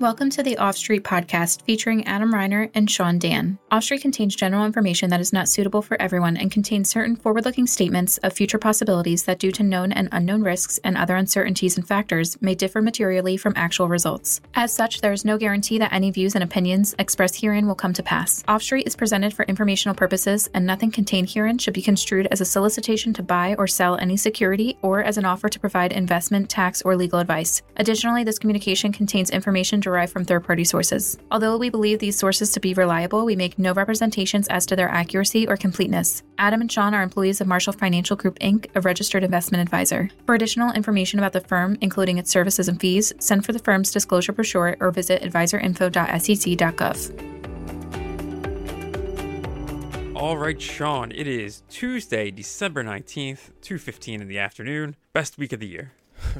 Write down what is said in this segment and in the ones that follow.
Welcome to the Off Street podcast featuring Adam Reiner and Sean Dan. Off Street contains general information that is not suitable for everyone and contains certain forward looking statements of future possibilities that, due to known and unknown risks and other uncertainties and factors, may differ materially from actual results. As such, there is no guarantee that any views and opinions expressed herein will come to pass. Off Street is presented for informational purposes, and nothing contained herein should be construed as a solicitation to buy or sell any security or as an offer to provide investment, tax, or legal advice. Additionally, this communication contains information derived from third party sources. Although we believe these sources to be reliable, we make no representations as to their accuracy or completeness. Adam and Sean are employees of Marshall Financial Group Inc., a registered investment advisor. For additional information about the firm, including its services and fees, send for the firm's disclosure brochure or visit advisorinfo.sec.gov. All right, Sean, it is Tuesday, December 19th, 2:15 in the afternoon. Best week of the year.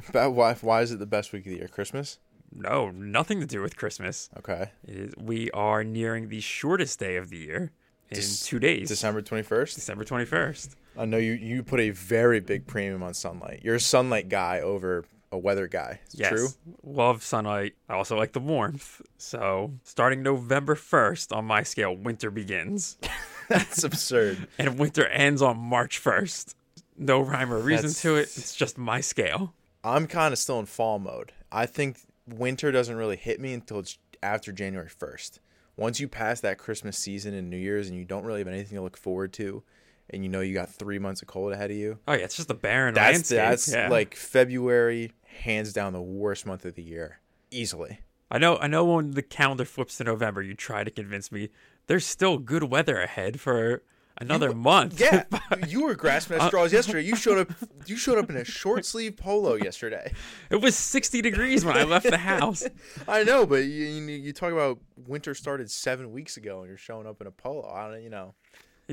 About why? Why is it the best week of the year? Christmas. No, nothing to do with Christmas. Okay. It is, we are nearing the shortest day of the year in two days. December twenty first. December 21st. I know you. You put a very big premium on sunlight. You're a sunlight guy over a weather guy. Is Yes. True. Love sunlight. I also like the warmth. So, starting November 1st on my scale, winter begins. That's absurd. And winter ends on March 1st. No rhyme or reason That's- to it. It's just my scale. I'm kind of still in fall mode. I think winter doesn't really hit me until it's after January first. Once you pass that Christmas season and New Year's, and you don't really have anything to look forward to, and you know you got three months of cold ahead of you. Oh, yeah, it's just the barren That's landscape. that's yeah. like February, hands down the worst month of the year, easily. I know I know when the calendar flips to November, you try to convince me there's still good weather ahead for another month. Yeah, you were grasping at uh, straws yesterday. You showed up. You showed up in a short sleeve polo yesterday. it was 60 degrees when I left the house. I know, but you, you you talk about winter started seven weeks ago, and you're showing up in a polo. I don't, you know.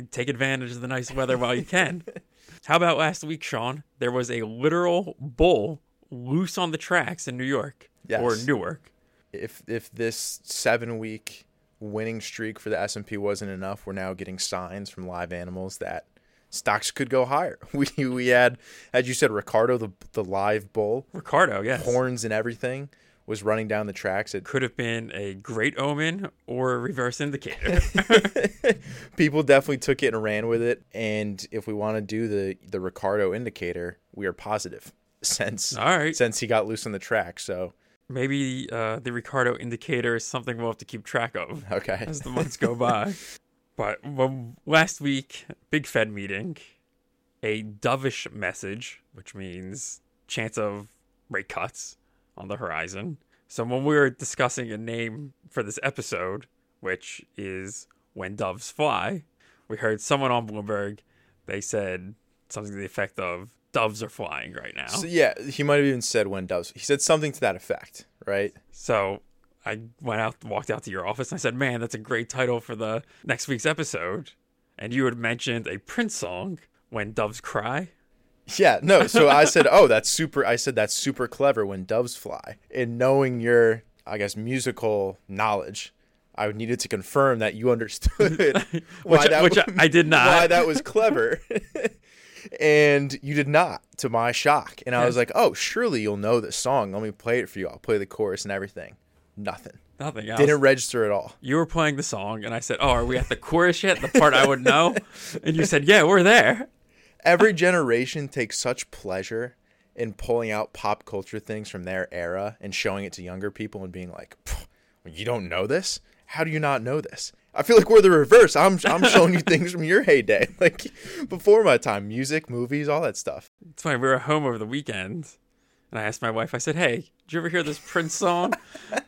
Take advantage of the nice weather while you can. How about last week, Sean? There was a literal bull loose on the tracks in New York or Newark. If if this seven week winning streak for the S and P wasn't enough, we're now getting signs from live animals that stocks could go higher. We we had, as you said, Ricardo the the live bull, Ricardo, yes. horns and everything, was running down the tracks It Could have been a great omen or a reverse indicator. people definitely took it and ran with it. And if we want to do the the Ricardo indicator, we are positive since All right. since he got loose on the track. So Maybe uh, the Ricardo indicator is something we'll have to keep track of. okay, as the months go by. But well, last week, big Fed meeting, a dovish message, which means chance of rate cuts on the horizon. So when we were discussing a name for this episode, which is when doves fly, we heard someone on Bloomberg. They said something to the effect of doves are flying right now. so yeah, he might have even said when doves. He said something to that effect, right? So I went out, walked out to your office, and I said, "Man, that's a great title for the next week's episode." And you had mentioned a Prince song, "When Doves Cry." Yeah, no. So I said, "Oh, that's super." I said that's super clever when doves fly. And knowing your, I guess, musical knowledge, I needed to confirm that you understood why Which- that which I- I did not. Why that was clever. And you did not, to my shock. And I was like, "Oh, surely you'll know this song. Let me play it for you. I'll play the chorus and everything." Nothing. Nothing else. Didn't register at all. you were playing the song, and I said, "Oh, are we at the chorus yet? The part I would know?" And you said, "Yeah, we're there." every generation takes such pleasure in pulling out pop culture things from their era and showing it to younger people and being like, "You don't know this? How do you not know this?" I feel like we're the reverse. I'm I'm showing you things from your heyday, like before my time, music, movies, all that stuff. It's funny. We were home over the weekend, and I asked my wife. I said, "Hey, did you ever hear this Prince song?"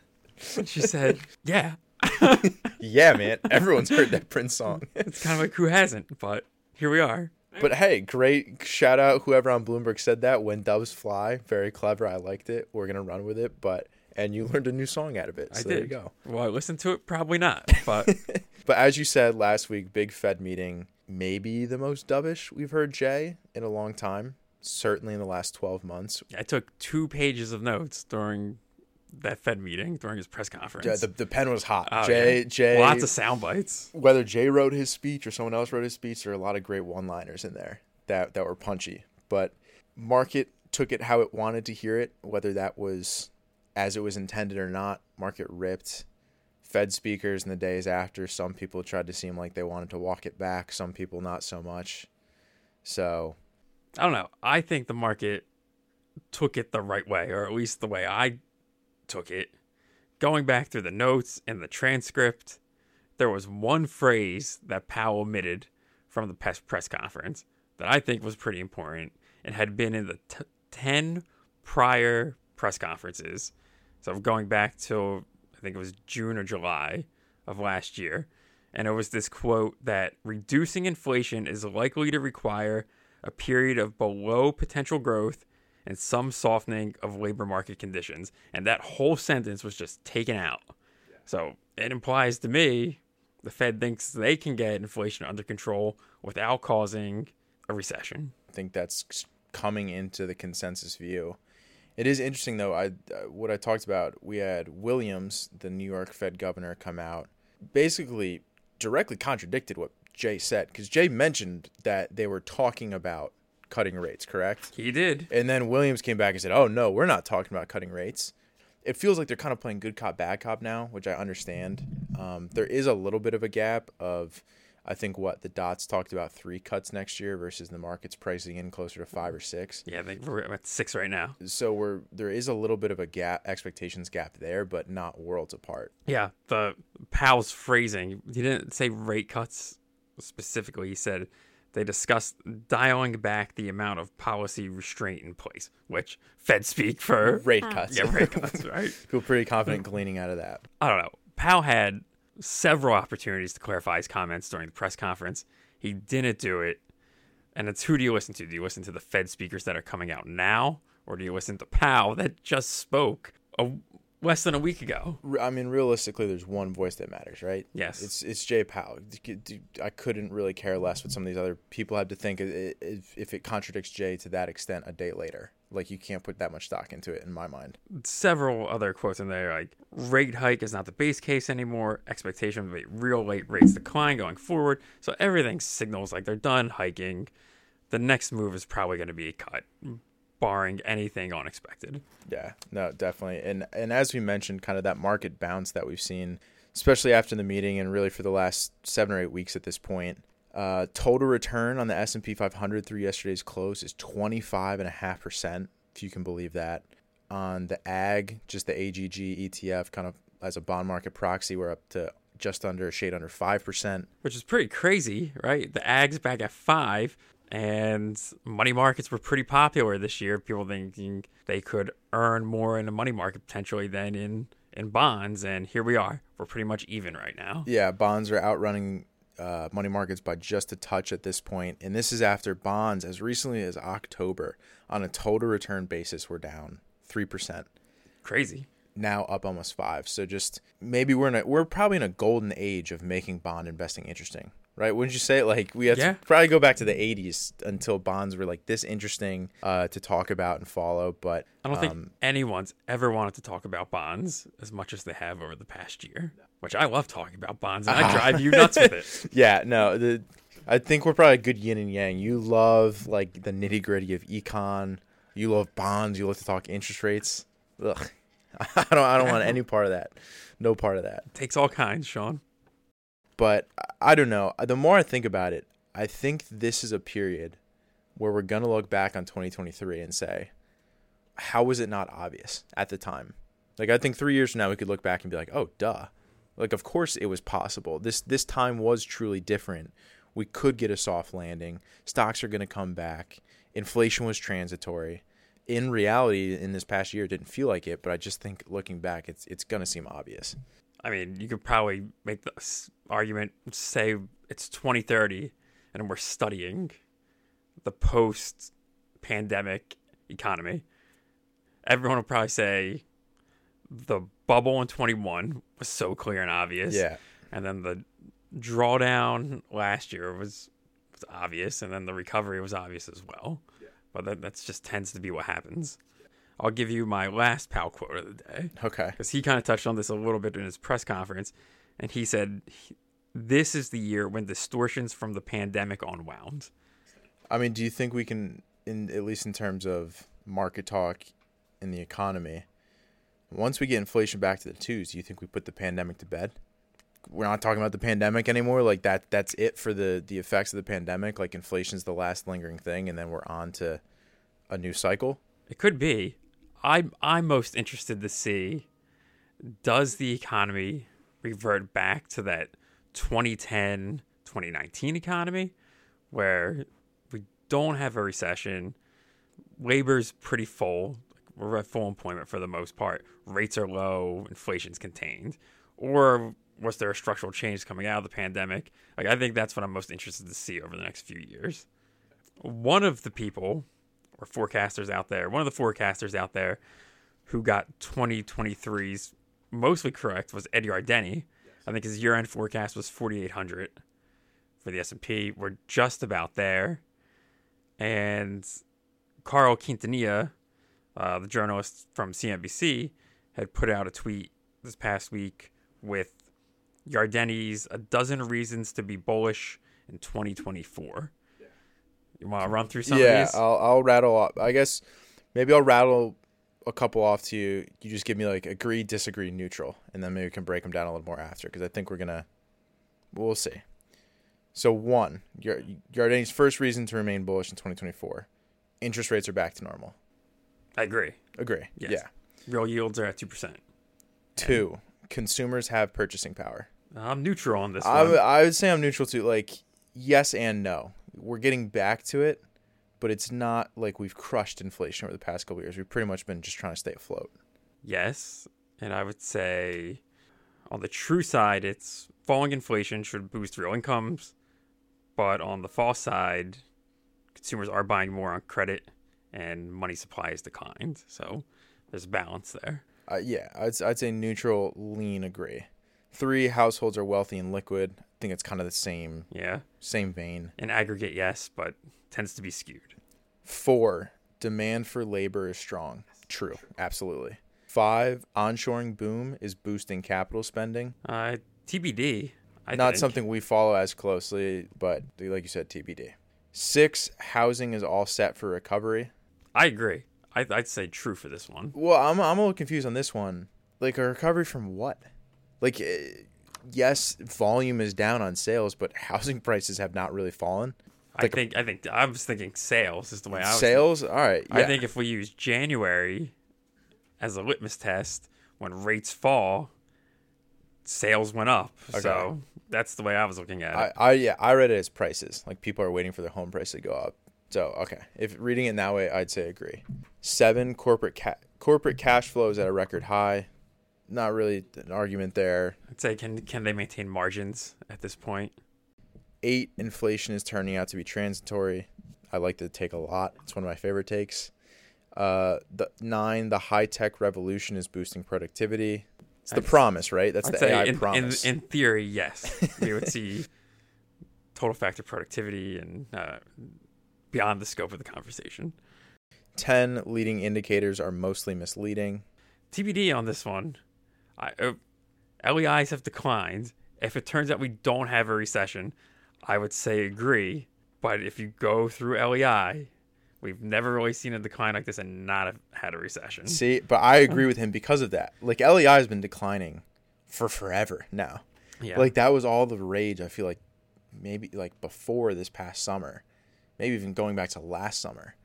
and she said, "Yeah." Yeah, man, everyone's heard that Prince song. It's kind of like who hasn't, but here we are. But hey, great shout out whoever on Bloomberg said that when doves fly. Very clever. I liked it. We're gonna run with it. But and you learned a new song out of it. So I there did. you go. Well, I listened to it. Probably not, but But as you said last week, big Fed meeting, maybe the most dovish we've heard Jay in a long time. Certainly in the last twelve months. I took two pages of notes during that Fed meeting during his press Yeah, conference. the, the pen was hot. Oh, Jay yeah. Jay Lots of sound bites. whether Jay wrote his speech or someone else wrote his speech, there are a lot of great one liners in there that, that were punchy. But market took it how it wanted to hear it, whether that was as it was intended or not. Market ripped. Fed speakers in the days after, some people tried to seem like they wanted to walk it back, some people not so much. So, I don't know. I think the market took it the right way, or at least the way I took it. Going back through the notes and the transcript, there was one phrase that Powell omitted from the press conference that I think was pretty important and had been in the t- 10 prior press conferences. So I'm going back to, I think it was June or July of last year. And it was this quote that reducing inflation is likely to require a period of below potential growth and some softening of labor market conditions. And that whole sentence was just taken out. So it implies to me the Fed thinks they can get inflation under control without causing a recession. I think that's coming into the consensus view. It is interesting though. I uh, what I talked about. We had Williams, the New York Fed governor, come out basically directly contradicted what Jay said because Jay mentioned that they were talking about cutting rates. Correct. He did. And then Williams came back and said, "Oh no, we're not talking about cutting rates." It feels like they're kind of playing good cop, bad cop now, which I understand. Um, there is a little bit of a gap of I think what the dots talked about three cuts next year versus the market's pricing in closer to five or six. Yeah, I think we're at six right now. So we're there is a little bit of a gap expectations gap there, but not worlds apart. Yeah, the Powell's phrasing. He didn't say rate cuts specifically. He said they discussed dialing back the amount of policy restraint in place, which Fed speak for rate cuts. Yeah, rate cuts, right? Feel pretty confident gleaning out of that. I don't know. Powell had several opportunities to clarify his comments during the press conference. He didn't do it. And it's who do you listen to? Do you listen to the Fed speakers that are coming out now? Or do you listen to Powell that just spoke a, less than a week ago? I mean, realistically, there's one voice that matters, right? Yes. It's it's Jay Powell. I couldn't really care less what some of these other people have to think if it contradicts Jay to that extent a day later like you can't put that much stock into it in my mind. Several other quotes in there like rate hike is not the base case anymore. Expectation of a real late rates decline going forward. So everything signals like they're done hiking. The next move is probably going to be a cut, barring anything unexpected. Yeah, no, definitely. And and as we mentioned, kind of that market bounce that we've seen, especially after the meeting and really for the last seven or eight weeks at this point uh, total return on the S&P 500 through yesterday's close is 25.5%, if you can believe that. On the AG, just the AGG ETF, kind of as a bond market proxy, we're up to just under a shade under 5%. Which is pretty crazy, right? The AG's back at 5 and money markets were pretty popular this year. People thinking they could earn more in a money market potentially than in in bonds, and here we are. We're pretty much even right now. Yeah, bonds are outrunning uh, money markets by just a touch at this point, and this is after bonds as recently as October on a total return basis were down three percent. Crazy. Now up almost five. So just maybe we're in a we're probably in a golden age of making bond investing interesting right? Wouldn't you say? Like we have yeah. to probably go back to the '80s until bonds were like this interesting uh, to talk about and follow. But I don't um, think anyone's ever wanted to talk about bonds as much as they have over the past year. Which I love talking about bonds, and I drive you nuts with it. Yeah, no, the, I think we're probably a good yin and yang. You love like the nitty gritty of econ. You love bonds. You love to talk interest rates. Ugh. I don't. I don't want any part of that. No part of that. It takes all kinds, Sean. But I don't know. The more I think about it, I think this is a period where we're going to look back on 2023 and say, how was it not obvious at the time? Like I think 3 years from now we could look back and be like, "Oh, duh." Like of course it was possible. This this time was truly different. We could get a soft landing. Stocks are going to come back. Inflation was transitory. In reality, in this past year, it didn't feel like it, but I just think looking back, it's it's going to seem obvious. I mean, you could probably make the argument, say it's 2030, and we're studying the post pandemic economy. Everyone will probably say the bubble in 21 was so clear and obvious. Yeah. And then the drawdown last year was, was obvious, and then the recovery was obvious as well. Yeah. But that that's just tends to be what happens. I'll give you my last Powell quote of the day. Okay. Because he kind of touched on this a little bit in his press conference. And he said, This is the year when distortions from the pandemic unwound. I mean, do you think we can, in at least in terms of market talk in the economy, Once we get inflation back to the twos, do you think we put the pandemic to bed? We're not talking about the pandemic anymore. Like that that's it for the the effects of the pandemic. Like inflation's the last lingering thing and then we're on to a new cycle. It could be. I'm I'm most interested to see does the economy revert back to that 2010 2019 economy where we don't have a recession labor's pretty full we're at full employment for the most part rates are low inflation's contained or was there a structural change coming out of the pandemic? Like i think that's what i'm most interested to see over the next few years. One of the people or forecasters out there one of the forecasters out there who got 2023's mostly correct was Ed Yardeni. I think his year-end forecast was 4,800 for the S&P. We're just about there. And Carl Quintanilla, uh, the journalist from CNBC, had put out a tweet this past week with Yardeni's a dozen reasons to be bullish in 2024. You want to run through some yeah, of these? I'll I'll rattle off. I guess maybe I'll rattle a couple off to you. You just give me like agree, disagree, neutral, and then maybe we can break them down a little more after because I think we're gonna. We'll see. So one, Yardeni's first reason to remain bullish in 2024, interest rates are back to normal. I agree. Agree. Yes. Yeah. Real yields are at two percent. Two, consumers have purchasing power. I'm neutral on this I, one. would- I would say I'm neutral too. Like yes and no. We're getting back to it, but it's not like we've crushed inflation over the past couple years. We've pretty much been just trying to stay afloat. Yes, and I would say on the true side, it's falling inflation should boost real incomes, but on the false side, consumers are buying more on credit, and money supply has declined. So there's a balance there. Uh, yeah, I'd, I'd say neutral, lean, agree. Three, households are wealthy and liquid. I think it's kind of the same Yeah, same vein. in aggregate, yes, but tends to be skewed. Four, demand for labor is strong. True, absolutely. Five, onshoring boom is boosting capital spending. Uh, TBD. I Not think. something we follow as closely, but like you said, TBD. Six, housing is all set for recovery. I agree. I, I'd say true for this one. Well, I'm I'm a little confused on this one. Like a recovery from what? Like, eh, yes, volume is down on sales, but housing prices have not really fallen. I think. I think. I was thinking sales is the way I was. Sales, all right. Yeah. I think if we use January as a litmus test, when rates fall, sales went up. Okay. So that's the way I was looking at it. I yeah, I read it as prices. Like people are waiting for their home price to go up. So okay, if reading it that way, I'd say agree. Seven corporate ca- corporate cash flows at a record high. Not really an argument there. I'd say can can they maintain margins at this point? Eight inflation is turning out to be transitory. I like the take a lot. It's one of my favorite takes. Uh, the nine, the high tech revolution is boosting productivity. It's the I'd- promise, right? That's I'd the AI in, in promise. in theory, yes, we would see total factor productivity and uh, beyond the scope of the conversation. Ten leading indicators are mostly misleading. TBD on this one. I, uh, LEIs have declined. If it turns out we don't have a recession, I would say agree. But if you go through LEI, we've never really seen a decline like this and not have had a recession. See, but I agree with him because of that. Like LEI has been declining for forever now. Yeah. Like that was all the rage. I feel like maybe like before this past summer, maybe even going back to last summer,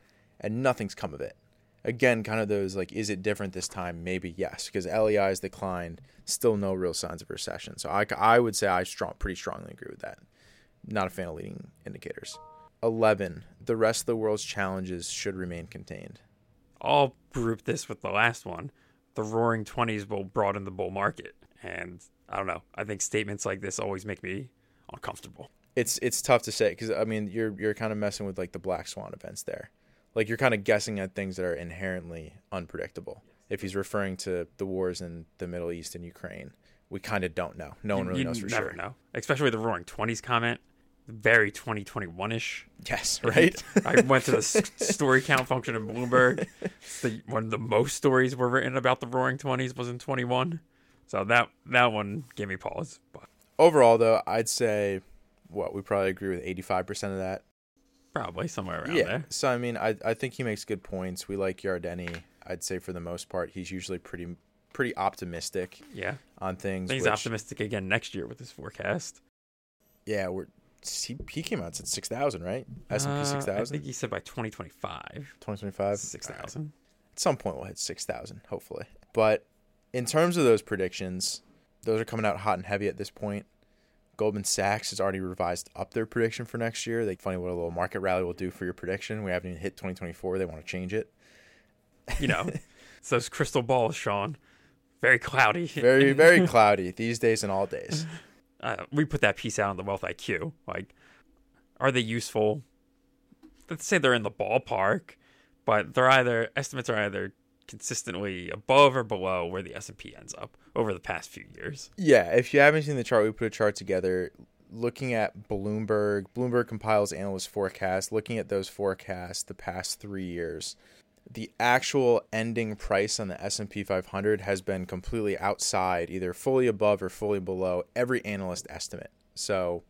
and nothing's come of it. Again, kind of those like, is it different this time? Maybe yes, because LEI has declined. Still no real signs of recession. So I, I would say I strong pretty strongly agree with that. Not a fan of leading indicators. Eleven. The rest of the world's challenges should remain contained. I'll group this with the last one. The roaring 20s will broaden the bull market. And I don't know. I think statements like this always make me uncomfortable. it's it's tough to say because I mean you're you're kind of messing with like the black swan events there, like you're kind of guessing at things that are inherently unpredictable. If he's referring to the wars in the Middle East and Ukraine, we kind of don't know. No one really you knows for never sure. know. Especially with the roaring 20s comment. Very 2021 ish. Yes, right. I went to the story count function in Bloomberg. The, one of the most stories were written about the Roaring Twenties was in 21. So that that one gave me pause. But Overall, though, I'd say what we probably agree with eighty five percent of that. Probably somewhere around yeah. there. So I mean, I I think he makes good points. We like Yardeni. I'd say for the most part, he's usually pretty pretty optimistic Yeah. on things. He's which- optimistic again next year with his forecast. Yeah, we're he, he came out at six thousand, right? S and Uh, P six I think he said by 2025, 2025 6,000. at some point we'll hit 6000 hopefully but in terms of those predictions those are coming out hot and heavy at this point goldman sachs has already revised up their prediction for next year they funny what a little market rally will do for your prediction we haven't even hit 2024 they want to change it You know, it's those crystal balls, Sean. Very cloudy. very very cloudy these days and all days uh, we put that piece out on the Wealth IQ. Like, are they useful? Let's say they're in the ballpark, but they're either estimates are either consistently above or below where the S and P ends up over the past few years. yeah if you haven't seen the chart we put a chart together looking at bloomberg bloomberg compiles analyst forecasts looking at those forecasts the past three years the actual ending price on the S&P 500 has been completely outside either fully above or fully below every analyst estimate. So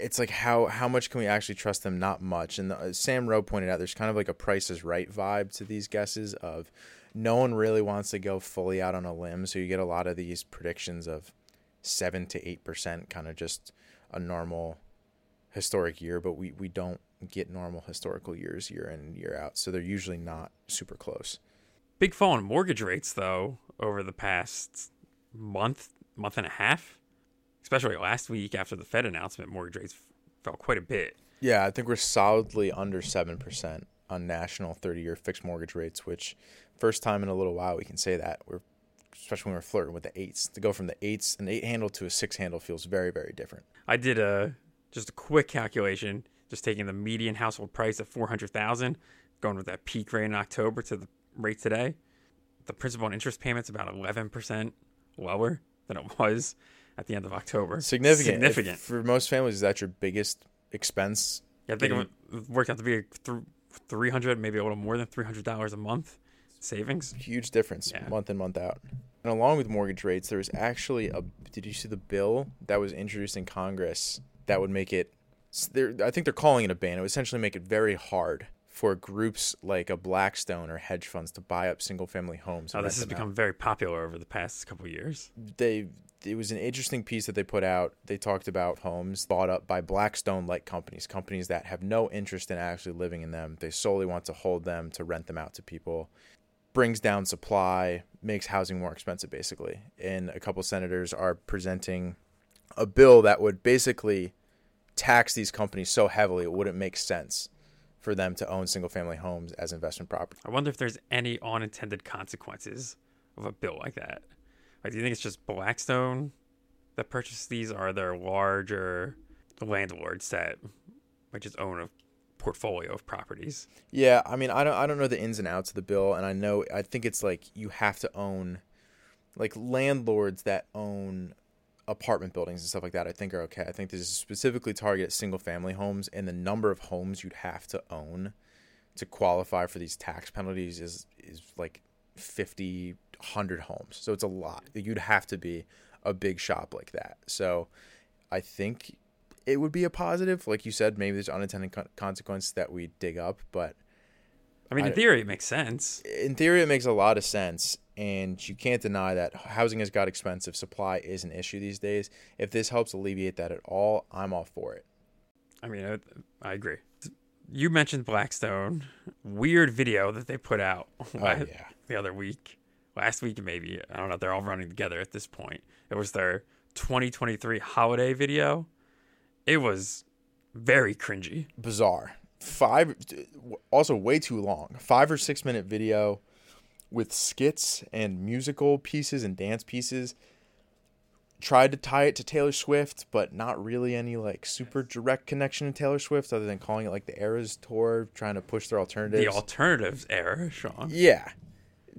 it's like how how much can we actually trust them? Not much. And the, Sam Ro pointed out there's kind of like a Price is Right vibe to these guesses of no one really wants to go fully out on a limb, so you get a lot of these predictions of seven to eight percent, kind of just a normal historic year, but we we don't get normal historical years year in year out, so they're usually not super close. Big fall in mortgage rates though over the past month, month and a half, especially last week after the Fed announcement, mortgage rates fell quite a bit. Yeah, I think we're solidly under seven percent on national thirty-year fixed mortgage rates, which first time in a little while we can say that we're especially when we're flirting with the eights. To go from the eights, an eight handle to a six handle feels very, very different. I did a just a quick calculation, just taking the median household price of four hundred thousand, going with that peak rate in October to the rate today. The principal and interest payments about eleven percent lower than it was at the end of October. Significant. If- for most families. Is that your biggest expense? Yeah, I think it worked out to be th- three hundred, maybe a little more than three hundred dollars a month savings. Huge difference Yeah. month in month out. And along with mortgage rates, there was actually a. Did you see the bill that was introduced in Congress that would make it? I think they're calling it a ban. It would essentially make it very hard for groups like a Blackstone or hedge funds to buy up single family homes. Oh, this has them out. become very popular over the past couple of years. they it was an interesting piece that they put out. They talked about homes bought up by Blackstone like companies, companies that have no interest in actually living in them. They solely want to hold them to rent them out to people. Brings down supply, makes housing more expensive basically. And a couple senators are presenting a bill that would basically tax these companies so heavily it wouldn't make sense for them to own single family homes as investment property. I wonder if there's any unintended consequences of a bill like that. Like, do you think it's just Blackstone that purchased these, or are there larger landlords that might just own a portfolio of properties? Yeah, I mean, I don't, I don't know the ins and outs of the bill, and I know, I think it's like you have to own, like landlords that own apartment buildings and stuff like that. I think are okay. I think this is specifically targeted single family homes, and the number of homes you'd have to own to qualify for these tax penalties is is like 50, 100 homes. So it's a lot. You'd have to be a big shop like that. So I think it would be a positive. Like you said, maybe there's unintended con- consequences that we dig up, but I mean, in I- theory, it makes sense. in theory, it makes a lot of sense. And you can't deny that housing has got expensive. Supply is an issue these days. If this helps alleviate that at all, I'm all for it. I mean, I, I agree. You mentioned Blackstone. Weird video that they put out Oh, la- yeah. the other week. Last week, maybe. I don't know. They're all running together at this point. It was their 2023 holiday video. It was very cringy. Bizarre. Five, also way too long. Five or six minute video with skits and musical pieces and dance pieces. Tried to tie it to Taylor Swift, but not really any like super direct connection to Taylor Swift other than calling it like the Eras tour, trying to push their alternatives. The alternatives era, Sean. Yeah.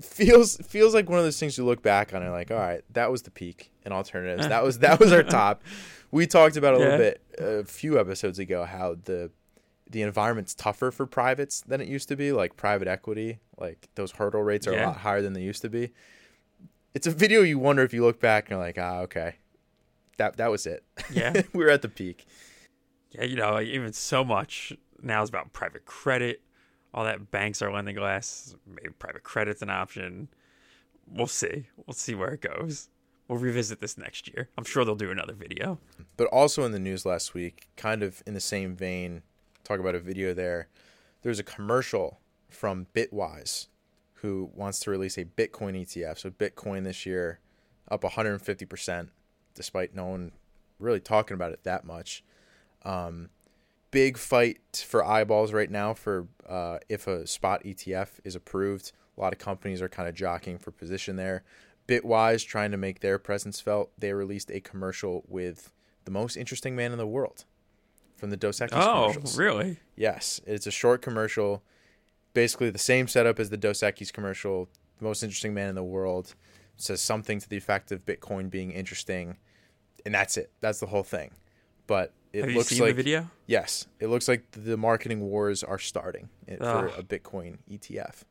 Feels feels like one of those things you look back on and like, all right, that was the peak in alternatives. That was that was our top. We talked about a little bit a few episodes ago how the the environment's tougher for privates than it used to be, like private equity. Like those hurdle rates are a lot higher than they used to be. It's a video you wonder if you look back and you're like, ah, okay. That that was it. Yeah. we were at the peak. Yeah, you know, like even so much now is about private credit. All that banks are lending less. Maybe private credit's an option. we'll see. We'll see where it goes. We'll revisit this next year. I'm sure they'll do another video. But also in the news last week, kind of in the same vein, talk about a video there. There's a commercial from Bitwise who wants to release a Bitcoin ETF. So Bitcoin this year up 150%, despite no one really talking about it that much. Um, big fight for eyeballs right now for uh, if a spot ETF is approved. A lot of companies are kind of jockeying for position there. Bitwise trying to make their presence felt. They released a commercial with the most interesting man in the world from the Dos Equis Oh, commercials. really? Yes, it's a short commercial, basically the same setup as the Dos Equis commercial. The most interesting man in the world says something to the effect of Bitcoin being interesting, and that's it. That's the whole thing. But it Have you looks seen like the video? yes, it looks like the marketing wars are starting for a Bitcoin ETF.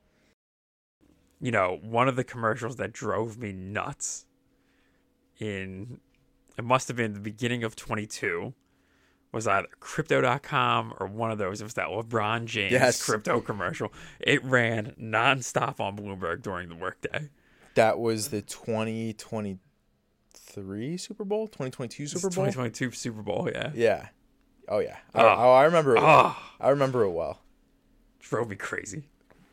you know, one of the commercials that drove me nuts in it must have been the beginning of 22 was either crypto.com or one of those. It was that LeBron James Yes. crypto commercial. It ran nonstop on Bloomberg during the workday. That was the 2023 Super Bowl, 2022 Super Bowl. 2022 Super Bowl, yeah. Yeah. Oh yeah. I, Oh. oh, I remember it. well. Oh, I remember it well. drove me crazy.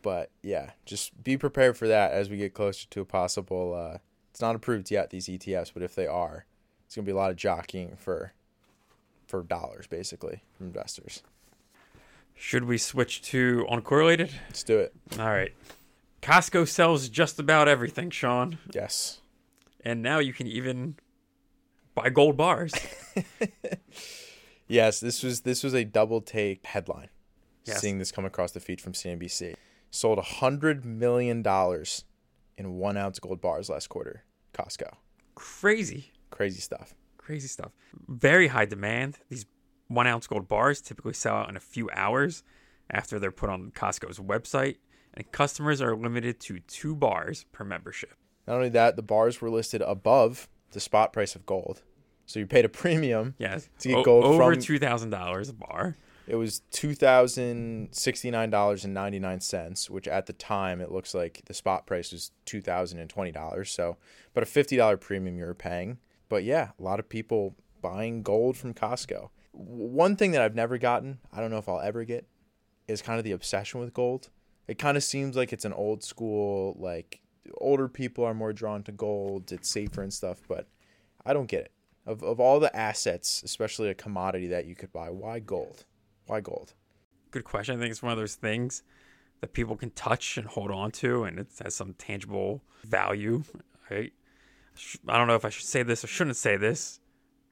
but yeah, just be prepared for that as we get closer to a possible. Uh, it's not approved yet these ETFs, but if they are, it's gonna be a lot of jockeying for for dollars basically from investors. Should we switch to uncorrelated? Let's do it. All right. Costco sells just about everything, Sean. Yes. And now you can even buy gold bars. Yes, this was this was a double take headline. Yes. Seeing this come across the feed from CNBC, sold a hundred million dollars in one ounce gold bars last quarter. Costco, Crazy. crazy stuff. Crazy stuff. Very high demand. These one ounce gold bars typically sell out in a few hours after they're put on Costco's website, and customers are limited to two bars per membership. Not only that, the bars were listed above the spot price of gold, so you paid a premium Yes, To get o- gold over from- two thousand dollars a bar. It was two thousand sixty nine dollars and ninety nine cents, which at the time it looks like the spot price was two thousand and twenty dollars. So, but a fifty dollar premium you were paying. But yeah, a lot of people buying gold from Costco. One thing that I've never gotten, I don't know if I'll ever get, is kind of the obsession with gold. It kind of seems like it's an old school, like older people are more drawn to gold. It's safer and stuff, but I don't get it. Of of all the assets, especially a commodity that you could buy, why gold? Why gold? Good question. I think it's one of those things that people can touch and hold on to, and it has some tangible value. Right? I don't know if I should say this or shouldn't say this,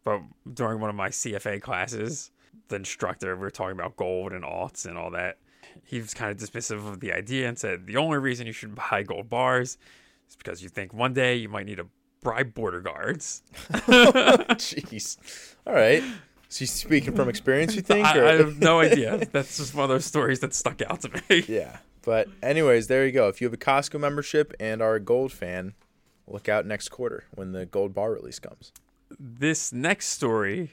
but during one of my CFA classes, the instructor we were talking about gold and alts and all that. He was kind of dismissive of the idea and said the only reason you should buy gold bars is because you think one day you might need to bribe border guards. Jeez. All right. So you speaking from experience, you think? I, I have no idea. That's just one of those stories that stuck out to me. yeah. But anyways, there you go. If you have a Costco membership and are a gold fan, look out next quarter when the gold bar release comes. this next story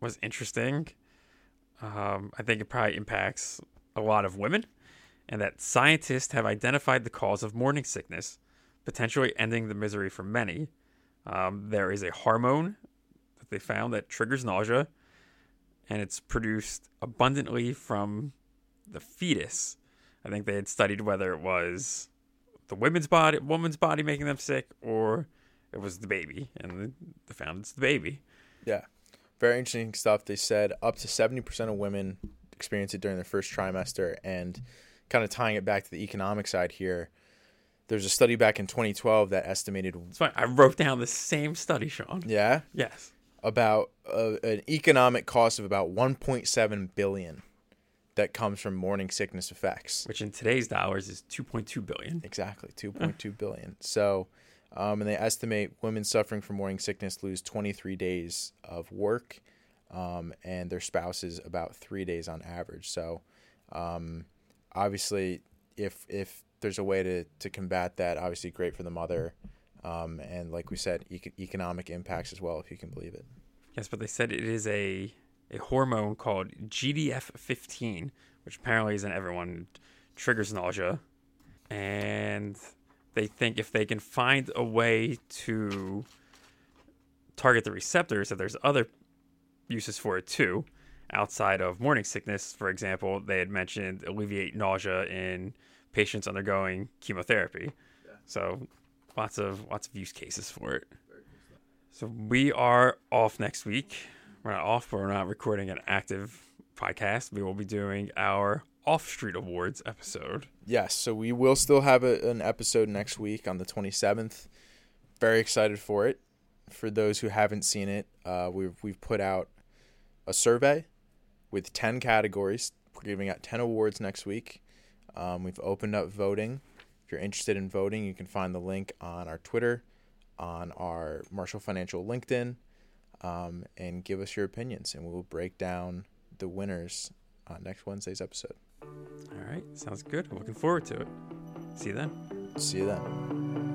was interesting. Um, I think it probably impacts a lot of women, and that scientists have identified the cause of morning sickness, potentially ending the misery for many. Um, there is a hormone that they found that triggers nausea, and it's produced abundantly from the fetus. I think they had studied whether it was the women's body, woman's body making them sick, or it was the baby, and they found it's the baby. Yeah. Very interesting stuff. They said up to 70% of women experience it during their first trimester. And kind of tying it back to the economic side here, there's a study back in 2012 that estimated, It's fine. I wrote down the same study, Sean. yeah, Yes. about uh, an economic cost of about 1.7 billion that comes from morning sickness effects. Which in today's dollars is 2.2 billion. Exactly, 2.2 billion. So, um, and they estimate women suffering from morning sickness lose 23 days of work, um, and their spouses about three days on average. So, um, obviously, if if there's a way to to combat that, obviously great for the mother, um, and like we said, eco- economic impacts as well, if you can believe it. Yes, but they said it is a a hormone called GDF15, which apparently is in everyone, triggers nausea. And they think if they can find a way to target the receptors, that there's other uses for it too, outside of morning sickness. For example, they had mentioned alleviate nausea in patients undergoing chemotherapy. So lots of lots of use cases for it. So we are off next week. We're not off, but we're not recording an active podcast. We will be doing our off street awards episode. Yes, so we will still have a, an episode next week on the 27th. Very excited for it. For those who haven't seen it, uh, we've we've put out a survey with 10 categories. We're giving out 10 awards next week. Um, we've opened up voting. If you're interested in voting, you can find the link on our Twitter, on our Marshall Financial LinkedIn, um, and give us your opinions, and we'll break down the winners on next Wednesday's episode. All right, sounds good. Looking forward to it. See you then. See you then.